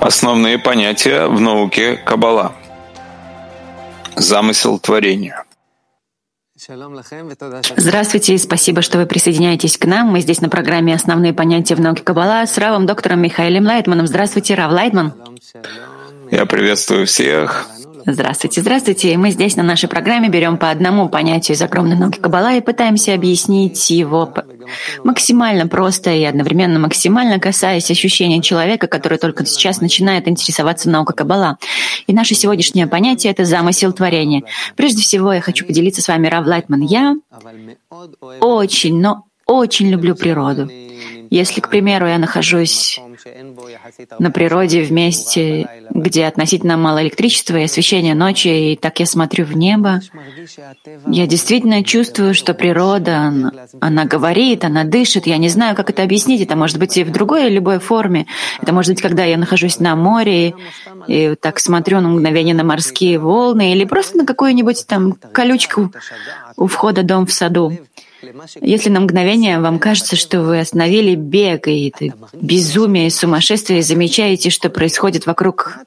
Основные понятия в науке Каббала. Замысел творения. Здравствуйте и спасибо, что вы присоединяетесь к нам. Мы здесь на программе «Основные понятия в науке Каббала» с Равом доктором Михаилем Лайтманом. Здравствуйте, Рав Лайтман. Я приветствую всех. Здравствуйте, здравствуйте. Мы здесь на нашей программе берем по одному понятию из огромной науки Каббала и пытаемся объяснить его максимально просто и одновременно максимально касаясь ощущения человека, который только сейчас начинает интересоваться наукой Каббала. И наше сегодняшнее понятие — это замысел творения. Прежде всего, я хочу поделиться с вами, Рав Лайтман. Я очень, но очень люблю природу. Если, к примеру, я нахожусь на природе в месте, где относительно мало электричества и освещения ночи, и так я смотрю в небо, я действительно чувствую, что природа, она говорит, она дышит. Я не знаю, как это объяснить. Это может быть и в другой любой форме. Это может быть, когда я нахожусь на море и, и так смотрю на мгновение на морские волны, или просто на какую-нибудь там колючку у входа дом в саду. Если на мгновение вам кажется, что вы остановили бег, и это безумие и сумасшествие, и замечаете, что происходит вокруг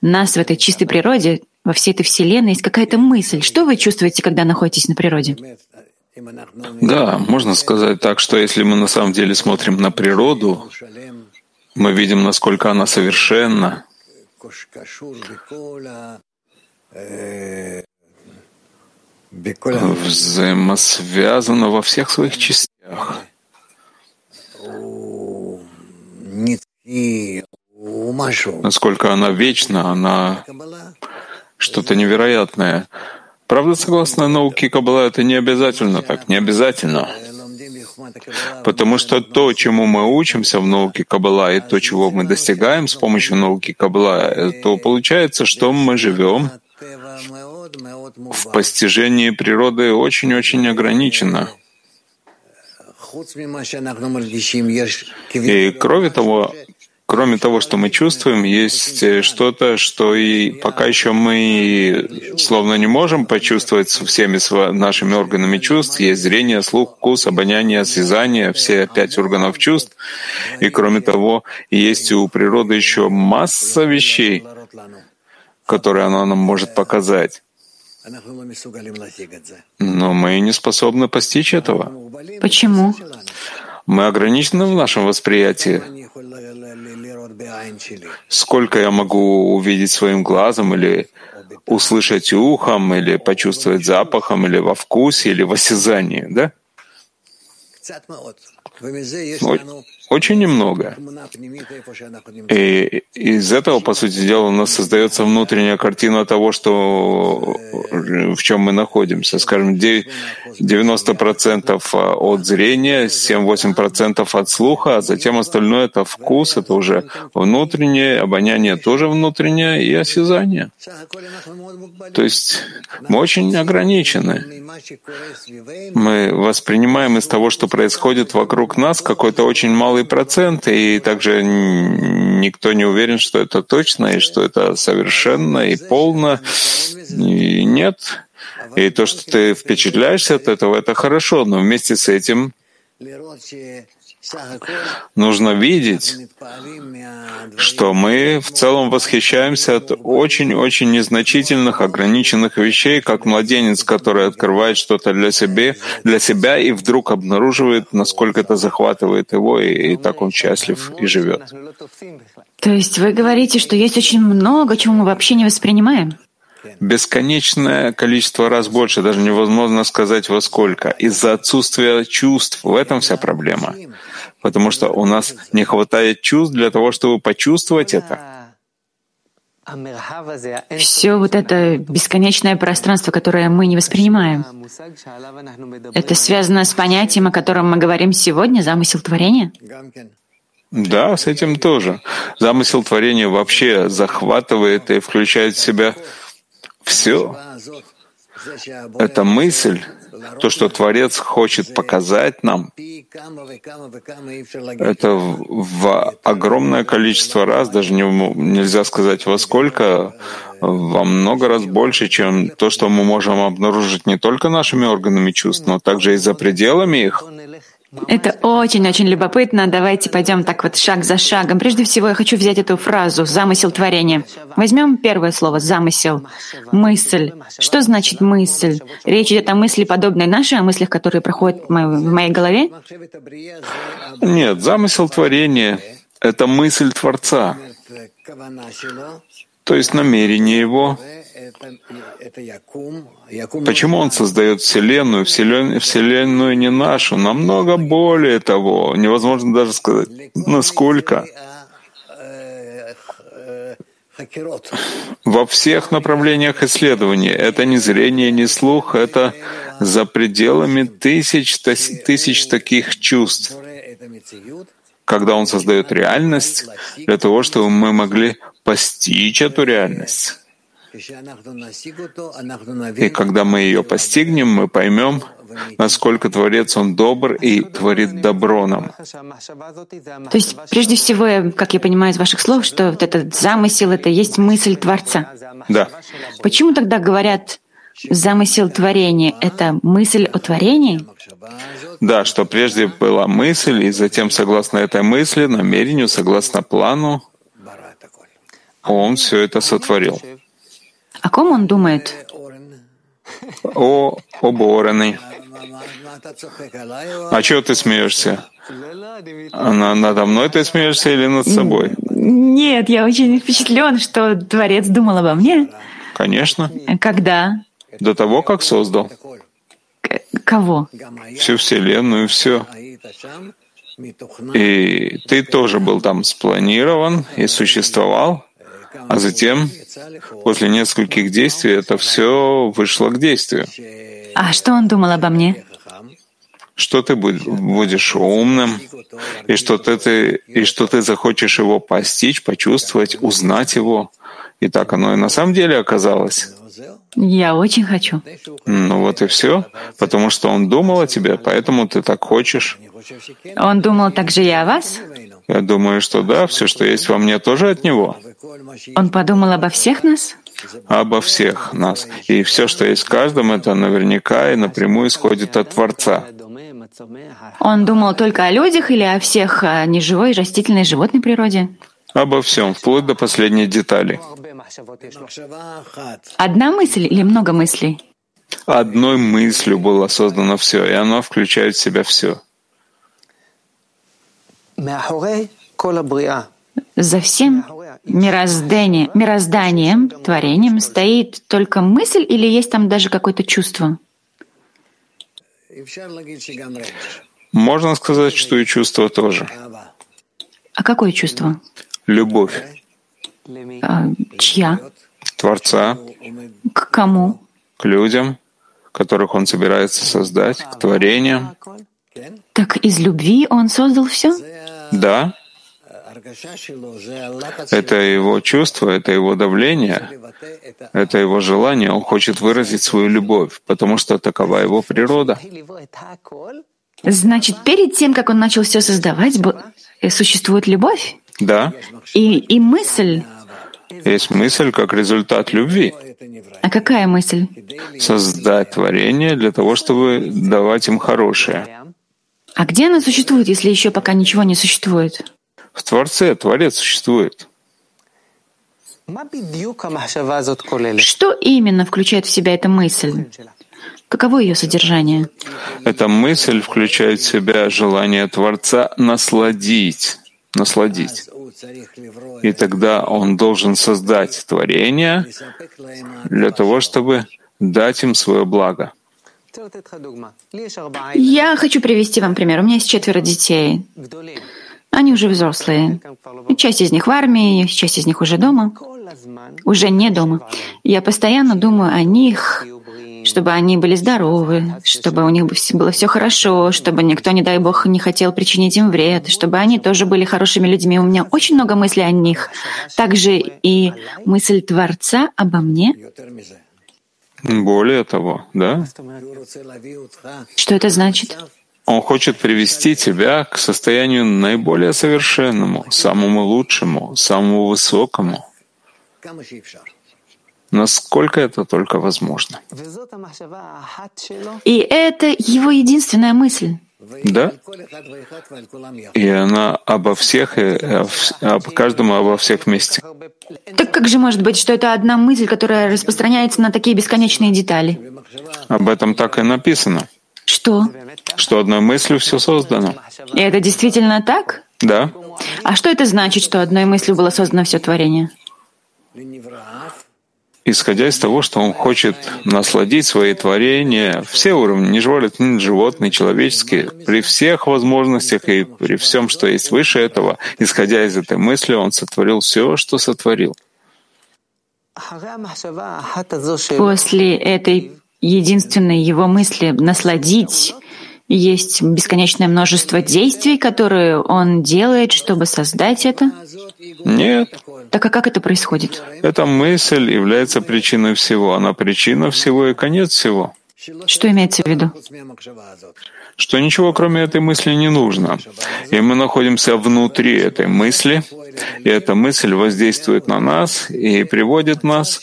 нас в этой чистой природе, во всей этой вселенной, есть какая-то мысль. Что вы чувствуете, когда находитесь на природе? Да, можно сказать так, что если мы на самом деле смотрим на природу, мы видим, насколько она совершенна, взаимосвязана во всех своих частях. Насколько она вечна, она что-то невероятное. Правда, согласно науке Каббала, это не обязательно так, не обязательно. Потому что то, чему мы учимся в науке Каббала, и то, чего мы достигаем с помощью науки Каббала, то получается, что мы живем в постижении природы очень-очень ограничено. И кроме того, кроме того, что мы чувствуем, есть что-то, что и пока еще мы словно не можем почувствовать со всеми нашими органами чувств. Есть зрение, слух, вкус, обоняние, осязание, все пять органов чувств. И кроме того, есть у природы еще масса вещей, которые она нам может показать. Но мы не способны постичь этого. Почему? Мы ограничены в нашем восприятии. Сколько я могу увидеть своим глазом или услышать ухом, или почувствовать запахом, или во вкусе, или в осязании, да? Очень немного. И из этого, по сути дела, у нас создается внутренняя картина того, что в чем мы находимся. Скажем, 90% от зрения, 7-8% от слуха, а затем остальное — это вкус, это уже внутреннее, обоняние тоже внутреннее и осязание. То есть мы очень ограничены. Мы воспринимаем из того, что происходит вокруг нас, какой-то очень малый процент, и также никто не уверен, что это точно, и что это совершенно и полно. И нет. И то, что ты впечатляешься от этого, это хорошо, но вместе с этим Нужно видеть, что мы в целом восхищаемся от очень-очень незначительных, ограниченных вещей, как младенец, который открывает что-то для себя, для себя и вдруг обнаруживает, насколько это захватывает его, и, и так он счастлив и живет. То есть вы говорите, что есть очень много, чего мы вообще не воспринимаем? Бесконечное количество раз больше, даже невозможно сказать во сколько, из-за отсутствия чувств. В этом вся проблема. Потому что у нас не хватает чувств для того, чтобы почувствовать это. Все вот это бесконечное пространство, которое мы не воспринимаем, это связано с понятием, о котором мы говорим сегодня, замысел творения? Да, с этим тоже. Замысел творения вообще захватывает и включает в себя все эта мысль, то, что Творец хочет показать нам, это в огромное количество раз, даже не, нельзя сказать во сколько, во много раз больше, чем то, что мы можем обнаружить не только нашими органами чувств, но также и за пределами их. Это очень-очень любопытно. Давайте пойдем так вот шаг за шагом. Прежде всего, я хочу взять эту фразу «замысел творения». Возьмем первое слово «замысел». Мысль. Что значит мысль? Речь идет о мысли, подобной нашей, о мыслях, которые проходят в моей голове? Нет, замысел творения — это мысль Творца, то есть намерение Его, Почему он создает Вселенную? Вселенную, Вселенную не нашу, намного более того. Невозможно даже сказать, насколько. Во всех направлениях исследования. Это не зрение, не слух, это за пределами тысяч, тысяч таких чувств. Когда он создает реальность, для того, чтобы мы могли постичь эту реальность. И когда мы ее постигнем, мы поймем, насколько Творец, Он добр и творит добро нам. То есть, прежде всего, как я понимаю из ваших слов, что вот этот замысел — это есть мысль Творца. Да. Почему тогда говорят замысел творения — это мысль о творении? Да, что прежде была мысль, и затем, согласно этой мысли, намерению, согласно плану, Он все это сотворил. О ком он думает? О оборены. А чего ты смеешься? Она надо мной ты смеешься или над собой? Нет, я очень впечатлен, что Творец думал обо мне. Конечно. Когда? До того, как создал. К кого? Всю Вселенную, все. И ты тоже был там спланирован и существовал, а затем, после нескольких действий, это все вышло к действию. А что он думал обо мне? Что ты будешь умным, и что ты, и что ты захочешь его постичь, почувствовать, узнать его. И так оно и на самом деле оказалось. Я очень хочу. Ну вот и все, потому что он думал о тебе, поэтому ты так хочешь. Он думал также и о вас? Я думаю, что да, все, что есть во мне, тоже от него. Он подумал обо всех нас? Обо всех нас. И все, что есть в каждом, это наверняка и напрямую исходит от Творца. Он думал только о людях или о всех о неживой, растительной, животной природе? Обо всем, вплоть до последней детали. Одна мысль или много мыслей? Одной мыслью было создано все, и она включает в себя все. За всем мироздание, мирозданием, творением стоит только мысль или есть там даже какое-то чувство? Можно сказать, что и чувство тоже. А какое чувство? Любовь. А, чья? Творца. К кому? К людям, которых он собирается создать, к творениям. Так из любви он создал все? Да. Это его чувство, это его давление, это его желание. Он хочет выразить свою любовь, потому что такова его природа. Значит, перед тем, как он начал все создавать, э, существует любовь? Да. И, и мысль? Есть мысль как результат любви. А какая мысль? Создать творение для того, чтобы давать им хорошее. А где она существует, если еще пока ничего не существует? В Творце Творец существует. Что именно включает в себя эта мысль? Каково ее содержание? Эта мысль включает в себя желание Творца насладить, насладить. И тогда он должен создать творение для того, чтобы дать им свое благо. Я хочу привести вам пример. У меня есть четверо детей. Они уже взрослые. Часть из них в армии, часть из них уже дома. Уже не дома. Я постоянно думаю о них, чтобы они были здоровы, чтобы у них было все хорошо, чтобы никто, не дай бог, не хотел причинить им вред, чтобы они тоже были хорошими людьми. У меня очень много мыслей о них. Также и мысль Творца обо мне. Более того, да? Что это значит? Он хочет привести тебя к состоянию наиболее совершенному, самому лучшему, самому высокому, насколько это только возможно. И это его единственная мысль. Да? И она обо всех, и об каждом, обо всех вместе. Так как же может быть, что это одна мысль, которая распространяется на такие бесконечные детали? Об этом так и написано. Что? Что одной мыслью все создано. И это действительно так? Да. А что это значит, что одной мыслью было создано все творение? Исходя из того, что он хочет насладить свои творения, все уровни, не животные, животные, человеческие, при всех возможностях и при всем, что есть выше этого, исходя из этой мысли, он сотворил все, что сотворил. После этой единственной его мысли насладить есть бесконечное множество действий, которые он делает, чтобы создать это? Нет. Так а как это происходит? Эта мысль является причиной всего. Она причина всего и конец всего. Что имеется в виду? Что ничего кроме этой мысли не нужно. И мы находимся внутри этой мысли, и эта мысль воздействует на нас и приводит нас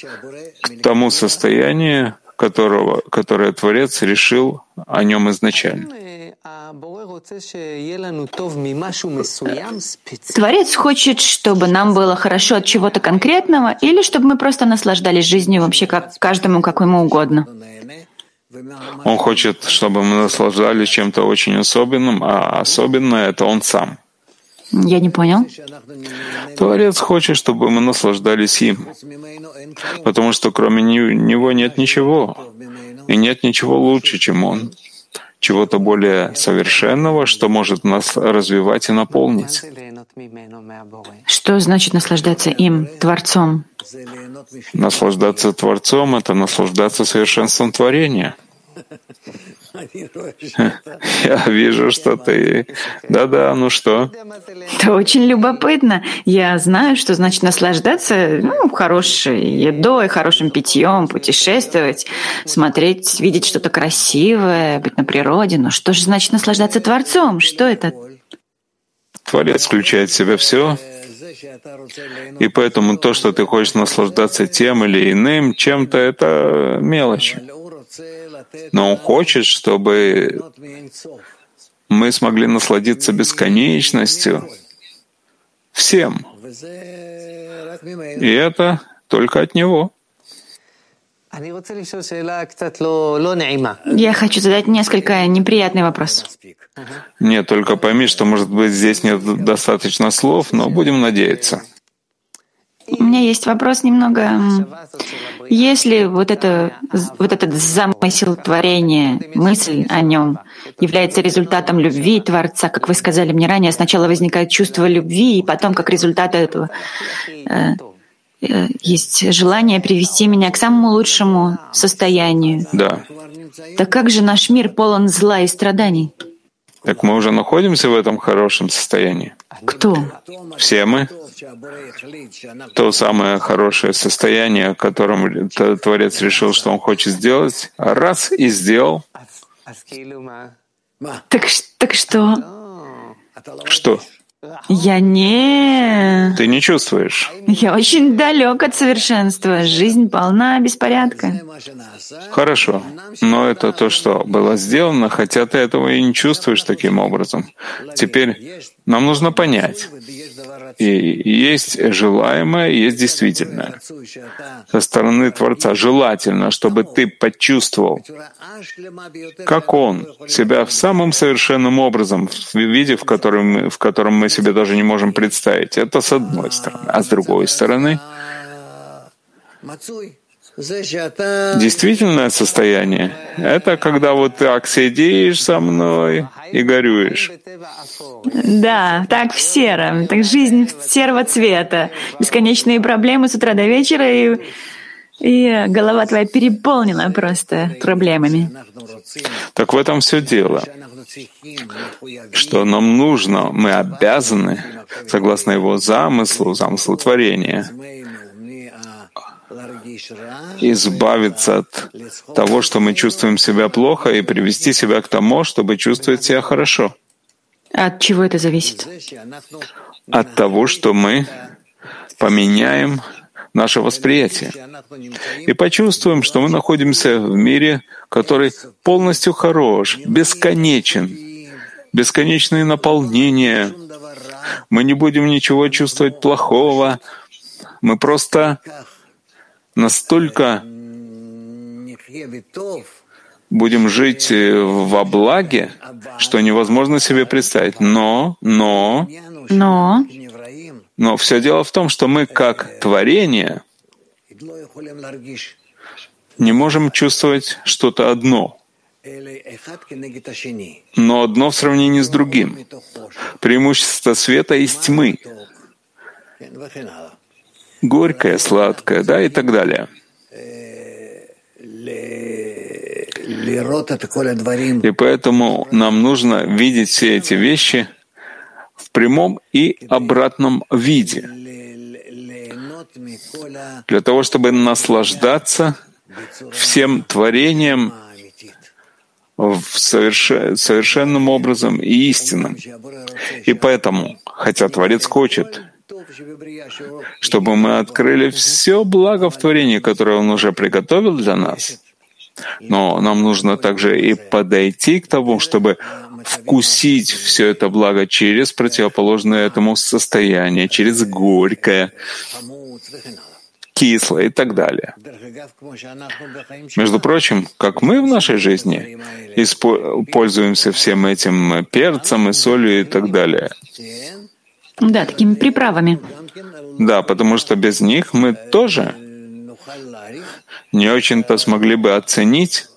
к тому состоянию, которого, которое Творец решил о нем изначально. Творец хочет, чтобы нам было хорошо от чего-то конкретного, или чтобы мы просто наслаждались жизнью вообще как каждому, как ему угодно. Он хочет, чтобы мы наслаждались чем-то очень особенным, а особенное — это он сам. Я не понял. Творец хочет, чтобы мы наслаждались им, потому что кроме него нет ничего, и нет ничего лучше, чем он чего-то более совершенного, что может нас развивать и наполнить. Что значит наслаждаться им, Творцом? Наслаждаться Творцом — это наслаждаться совершенством творения — я вижу, что ты... Да-да, ну что? Это очень любопытно. Я знаю, что значит наслаждаться ну, хорошей едой, хорошим питьем, путешествовать, смотреть, видеть что-то красивое, быть на природе. Но что же значит наслаждаться Творцом? Что это? Творец включает в себя все, и поэтому то, что ты хочешь наслаждаться тем или иным чем-то, это мелочь. Но Он хочет, чтобы мы смогли насладиться бесконечностью всем. И это только от Него. Я хочу задать несколько неприятный вопрос. Нет, только пойми, что, может быть, здесь нет достаточно слов, но будем надеяться. У меня есть вопрос немного. Если вот, это, вот этот замысел творения, мысль о нем является результатом любви Творца, как вы сказали мне ранее, сначала возникает чувство любви, и потом, как результат этого, э, э, есть желание привести меня к самому лучшему состоянию. Да. Так как же наш мир полон зла и страданий? Так мы уже находимся в этом хорошем состоянии. Кто? Все мы. То самое хорошее состояние, которым Творец решил, что он хочет сделать, раз и сделал. Так, так что? Что? Я не... Ты не чувствуешь? Я очень далек от совершенства. Жизнь полна беспорядка. Хорошо. Но это то, что было сделано, хотя ты этого и не чувствуешь таким образом. Теперь нам нужно понять. И есть желаемое, есть действительное. Со стороны Творца желательно, чтобы ты почувствовал, как Он себя в самым совершенным образом, в виде, в котором, в котором мы себе даже не можем представить. Это с одной стороны. А с другой стороны, Действительное состояние — это когда вот так сидишь со мной и горюешь. Да, так в сером, так жизнь серого цвета, бесконечные проблемы с утра до вечера, и, и голова твоя переполнена просто проблемами. Так в этом все дело, что нам нужно, мы обязаны, согласно его замыслу, замыслу творения, избавиться от того, что мы чувствуем себя плохо, и привести себя к тому, чтобы чувствовать себя хорошо. От чего это зависит? От того, что мы поменяем наше восприятие и почувствуем, что мы находимся в мире, который полностью хорош, бесконечен, бесконечные наполнения. Мы не будем ничего чувствовать плохого. Мы просто настолько будем жить э, во благе, что невозможно себе представить. Но, но, но, но все дело в том, что мы как творение не можем чувствовать что-то одно, но одно в сравнении с другим. Преимущество света из тьмы. Горькое, сладкое, да, и так далее. И поэтому нам нужно видеть все эти вещи в прямом и обратном виде, для того, чтобы наслаждаться всем творением в совершенным образом и истинным. И поэтому, хотя Творец хочет, чтобы мы открыли все благо в творении, которое Он уже приготовил для нас, но нам нужно также и подойти к тому, чтобы вкусить все это благо через противоположное этому состояние, через горькое, кислое и так далее. Между прочим, как мы в нашей жизни пользуемся всем этим перцем и солью и так далее. Да, такими приправами. Да, потому что без них мы тоже не очень-то смогли бы оценить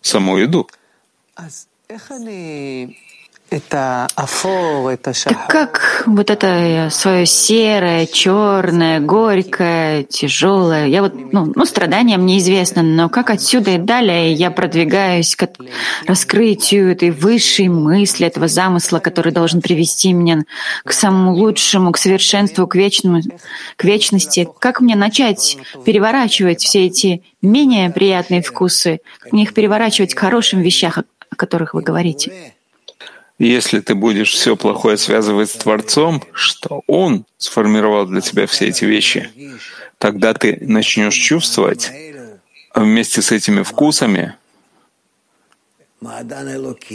саму еду. Так как вот это свое серое, черное, горькое, тяжелое, я вот, ну, ну, страдания мне известно, но как отсюда и далее я продвигаюсь к раскрытию этой высшей мысли, этого замысла, который должен привести меня к самому лучшему, к совершенству, к вечному, к вечности. Как мне начать переворачивать все эти менее приятные вкусы, как мне их переворачивать к хорошим вещам, о которых вы говорите? Если ты будешь все плохое связывать с Творцом, что Он сформировал для тебя все эти вещи, тогда ты начнешь чувствовать вместе с этими вкусами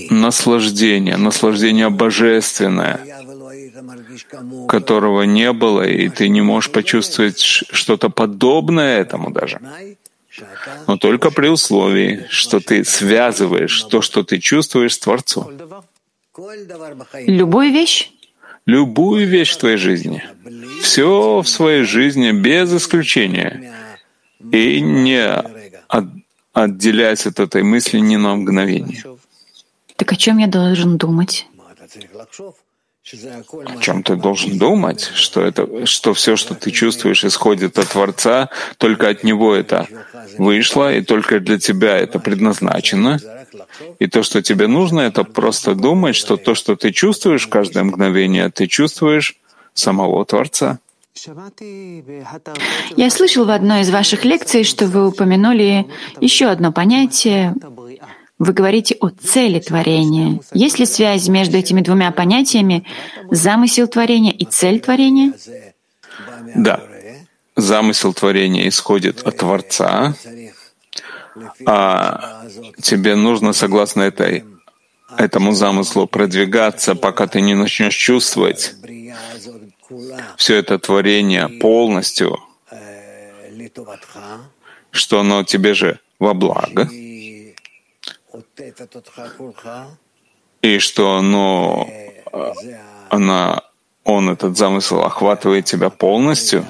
наслаждение, наслаждение божественное, которого не было, и ты не можешь почувствовать что-то подобное этому даже. Но только при условии, что ты связываешь то, что ты чувствуешь с Творцом. Любую вещь? Любую вещь в твоей жизни. Все в своей жизни без исключения. И не от, отделяясь от этой мысли ни на мгновение. Так о чем я должен думать? О чем ты должен думать? Что, это, что все, что ты чувствуешь, исходит от Творца, только от Него это вышло, и только для тебя это предназначено. И то, что тебе нужно, это просто думать, что то, что ты чувствуешь каждое мгновение, ты чувствуешь самого Творца. Я слышал в одной из ваших лекций, что вы упомянули еще одно понятие. Вы говорите о цели творения. Есть ли связь между этими двумя понятиями замысел творения и цель творения? Да. Замысел творения исходит от Творца, а тебе нужно, согласно этой, этому замыслу, продвигаться, пока ты не начнешь чувствовать все это творение полностью, что оно тебе же во благо, и что оно, она, он, этот замысел охватывает тебя полностью,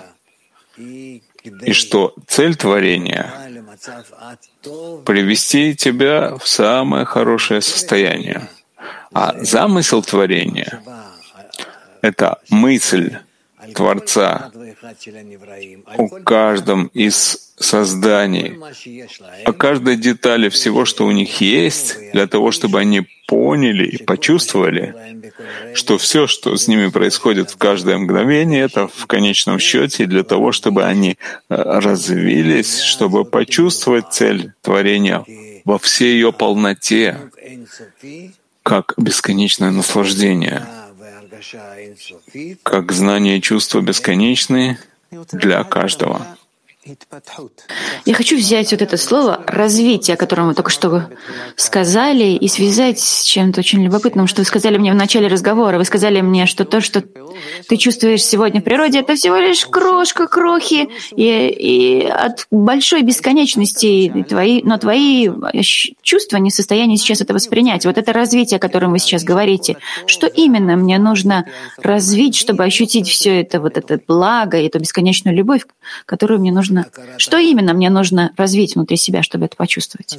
и что цель творения — привести тебя в самое хорошее состояние. А замысел творения — это мысль Творца о каждом из созданий, о каждой детали всего, что у них есть, для того, чтобы они поняли и почувствовали, что все, что с ними происходит в каждое мгновение, это в конечном счете для того, чтобы они э, развились, чтобы почувствовать цель творения во всей ее полноте, как бесконечное наслаждение, как знание и чувство бесконечные для каждого. Я хочу взять вот это слово «развитие», о котором вы только что сказали, и связать с чем-то очень любопытным, что вы сказали мне в начале разговора. Вы сказали мне, что то, что ты чувствуешь сегодня в природе, это всего лишь крошка, крохи, и, и от большой бесконечности твои, но твои чувства не в состоянии сейчас это воспринять. Вот это развитие, о котором вы сейчас говорите. Что именно мне нужно развить, чтобы ощутить все это, вот это благо и эту бесконечную любовь, которую мне нужно нужно, что именно мне нужно развить внутри себя, чтобы это почувствовать?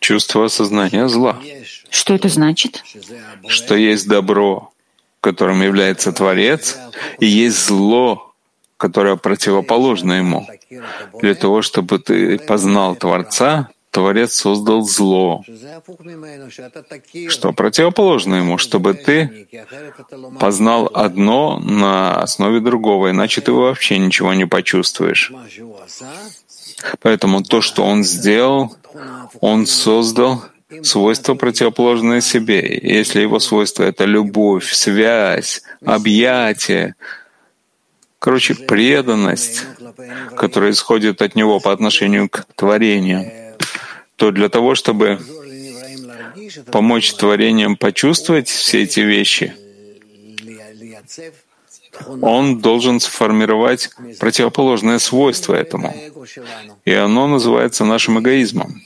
Чувство осознания зла. Что это значит? Что есть добро, которым является Творец, и есть зло, которое противоположно ему. Для того, чтобы ты познал Творца, Творец создал зло, что противоположно ему, чтобы ты познал одно на основе другого, иначе ты вообще ничего не почувствуешь. Поэтому то, что он сделал, он создал свойства, противоположные себе. Если его свойство — это любовь, связь, объятие, короче, преданность, которая исходит от него по отношению к творению — то для того, чтобы помочь творениям почувствовать все эти вещи, он должен сформировать противоположное свойство этому. И оно называется нашим эгоизмом.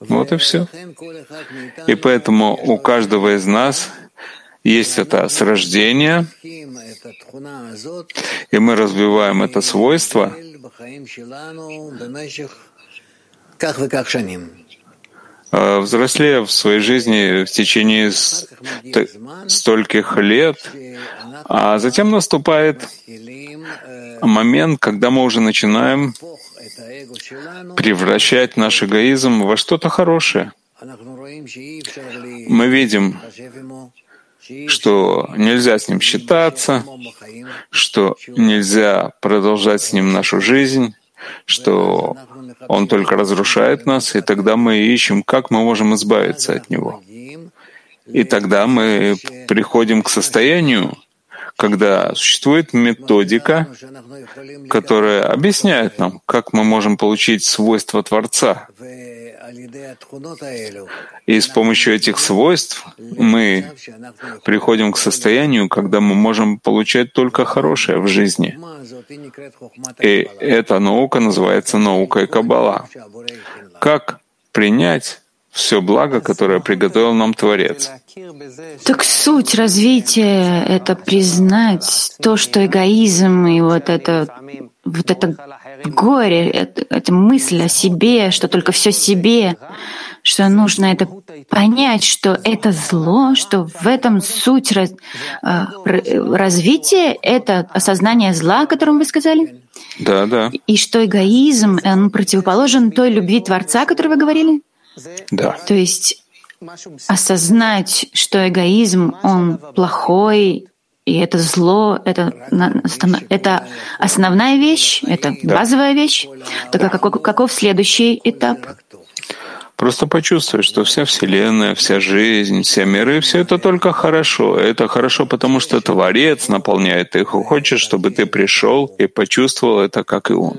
Вот и все. И поэтому у каждого из нас есть это с рождения, и мы развиваем это свойство а, взрослея в своей жизни в течение стольких лет, а затем наступает момент, когда мы уже начинаем превращать наш эгоизм во что-то хорошее. Мы видим, что нельзя с ним считаться, что нельзя продолжать с ним нашу жизнь, что он только разрушает нас, и тогда мы ищем, как мы можем избавиться от него. И тогда мы приходим к состоянию, когда существует методика, которая объясняет нам, как мы можем получить свойства Творца. И с помощью этих свойств мы приходим к состоянию, когда мы можем получать только хорошее в жизни. И эта наука называется наукой Каббала. Как принять все благо, которое приготовил нам Творец. Так суть развития — это признать то, что эгоизм и вот это, вот это горе, это, это мысль о себе, что только все себе, что нужно это понять, что это зло, что в этом суть раз, э, развития, это осознание зла, о котором вы сказали? Да, да. И что эгоизм, он противоположен той любви Творца, о которой вы говорили? Да. То есть осознать, что эгоизм, он плохой, и это зло, это, это основная вещь, это да. базовая вещь. Так каков, каков следующий этап? Просто почувствуй, что вся Вселенная, вся жизнь, все миры, все это только хорошо. Это хорошо, потому что Творец наполняет их. И хочет, чтобы ты пришел и почувствовал это, как и Он.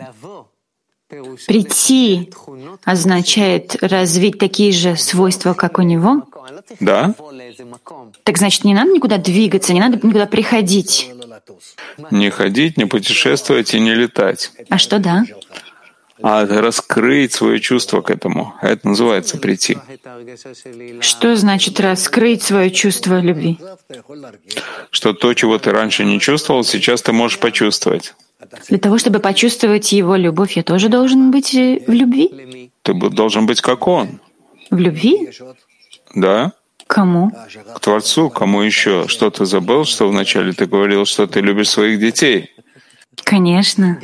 Прийти означает развить такие же свойства, как у него? Да. Так значит, не надо никуда двигаться, не надо никуда приходить. Не ходить, не путешествовать и не летать. А что да? А раскрыть свое чувство к этому. Это называется прийти. Что значит раскрыть свое чувство любви? Что то, чего ты раньше не чувствовал, сейчас ты можешь почувствовать. Для того, чтобы почувствовать его любовь, я тоже должен быть э, в любви? Ты должен быть как он. В любви? Да. Кому? К Творцу, кому еще? Что ты забыл, что вначале ты говорил, что ты любишь своих детей? Конечно.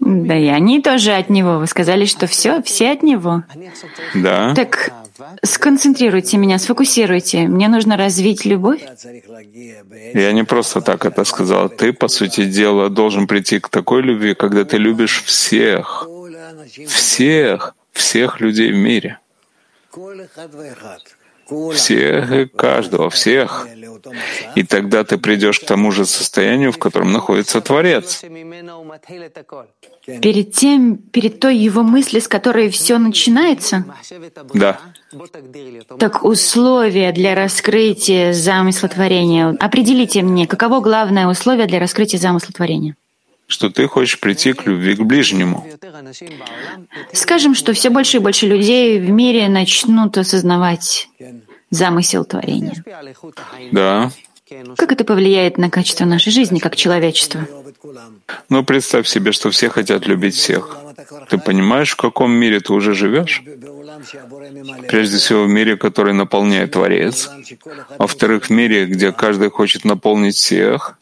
Да и они тоже от него. Вы сказали, что все, все от него. Да. Так сконцентрируйте меня, сфокусируйте. Мне нужно развить любовь. Я не просто так это сказал. Ты, по сути дела, должен прийти к такой любви, когда ты любишь всех, всех, всех людей в мире. Всех и каждого, всех. И тогда ты придешь к тому же состоянию, в котором находится Творец. Перед тем, перед той его мысли, с которой все начинается? Да. Так условия для раскрытия замысла творения. Определите мне, каково главное условие для раскрытия замысла творения? Что ты хочешь прийти к любви к ближнему. Скажем, что все больше и больше людей в мире начнут осознавать замысел творения. Да. Как это повлияет на качество нашей жизни как человечества? Ну, представь себе, что все хотят любить всех. Ты понимаешь, в каком мире ты уже живешь? Прежде всего, в мире, который наполняет Творец. Во-вторых, в мире, где каждый хочет наполнить всех.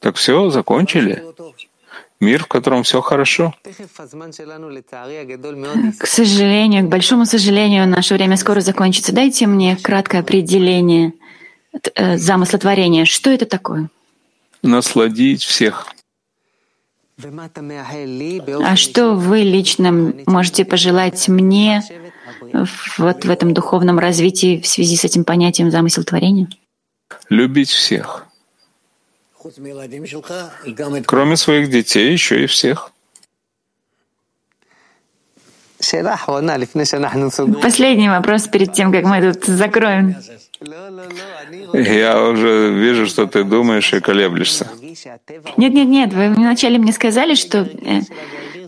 Так все, закончили мир, в котором все хорошо. К сожалению, к большому сожалению, наше время скоро закончится. Дайте мне краткое определение э, замысла творения. Что это такое? Насладить всех. А что вы лично можете пожелать мне вот в этом духовном развитии в связи с этим понятием замысел творения? Любить всех. Кроме своих детей, еще и всех. Последний вопрос перед тем, как мы тут закроем. Я уже вижу, что ты думаешь и колеблешься. Нет, нет, нет. Вы вначале мне сказали, что э,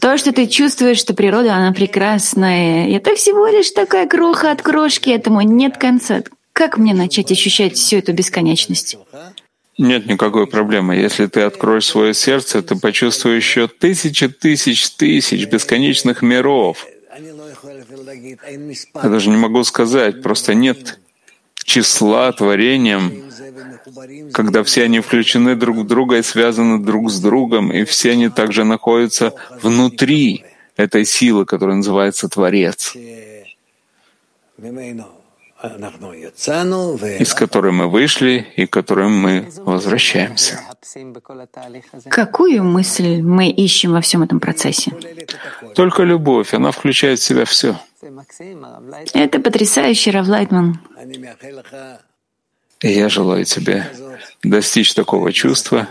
то, что ты чувствуешь, что природа, она прекрасная, это всего лишь такая кроха от крошки, этому нет конца. Как мне начать ощущать всю эту бесконечность? Нет никакой проблемы. Если ты откроешь свое сердце, ты почувствуешь еще тысячи тысяч тысяч бесконечных миров. Я даже не могу сказать, просто нет числа творением, когда все они включены друг в друга и связаны друг с другом, и все они также находятся внутри этой силы, которая называется Творец из которой мы вышли и к которой мы возвращаемся. Какую мысль мы ищем во всем этом процессе? Только любовь, она включает в себя все. Это потрясающе, Равлайтман. И я желаю тебе достичь такого чувства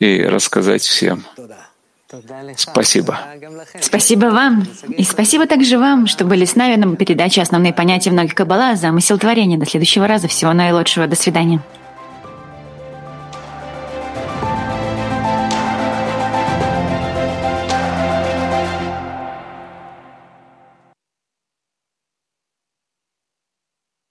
и рассказать всем. Спасибо. Спасибо вам. И спасибо также вам, что были с нами на передаче «Основные понятия многих Каббала. Замысел творения». До следующего раза. Всего наилучшего. До свидания.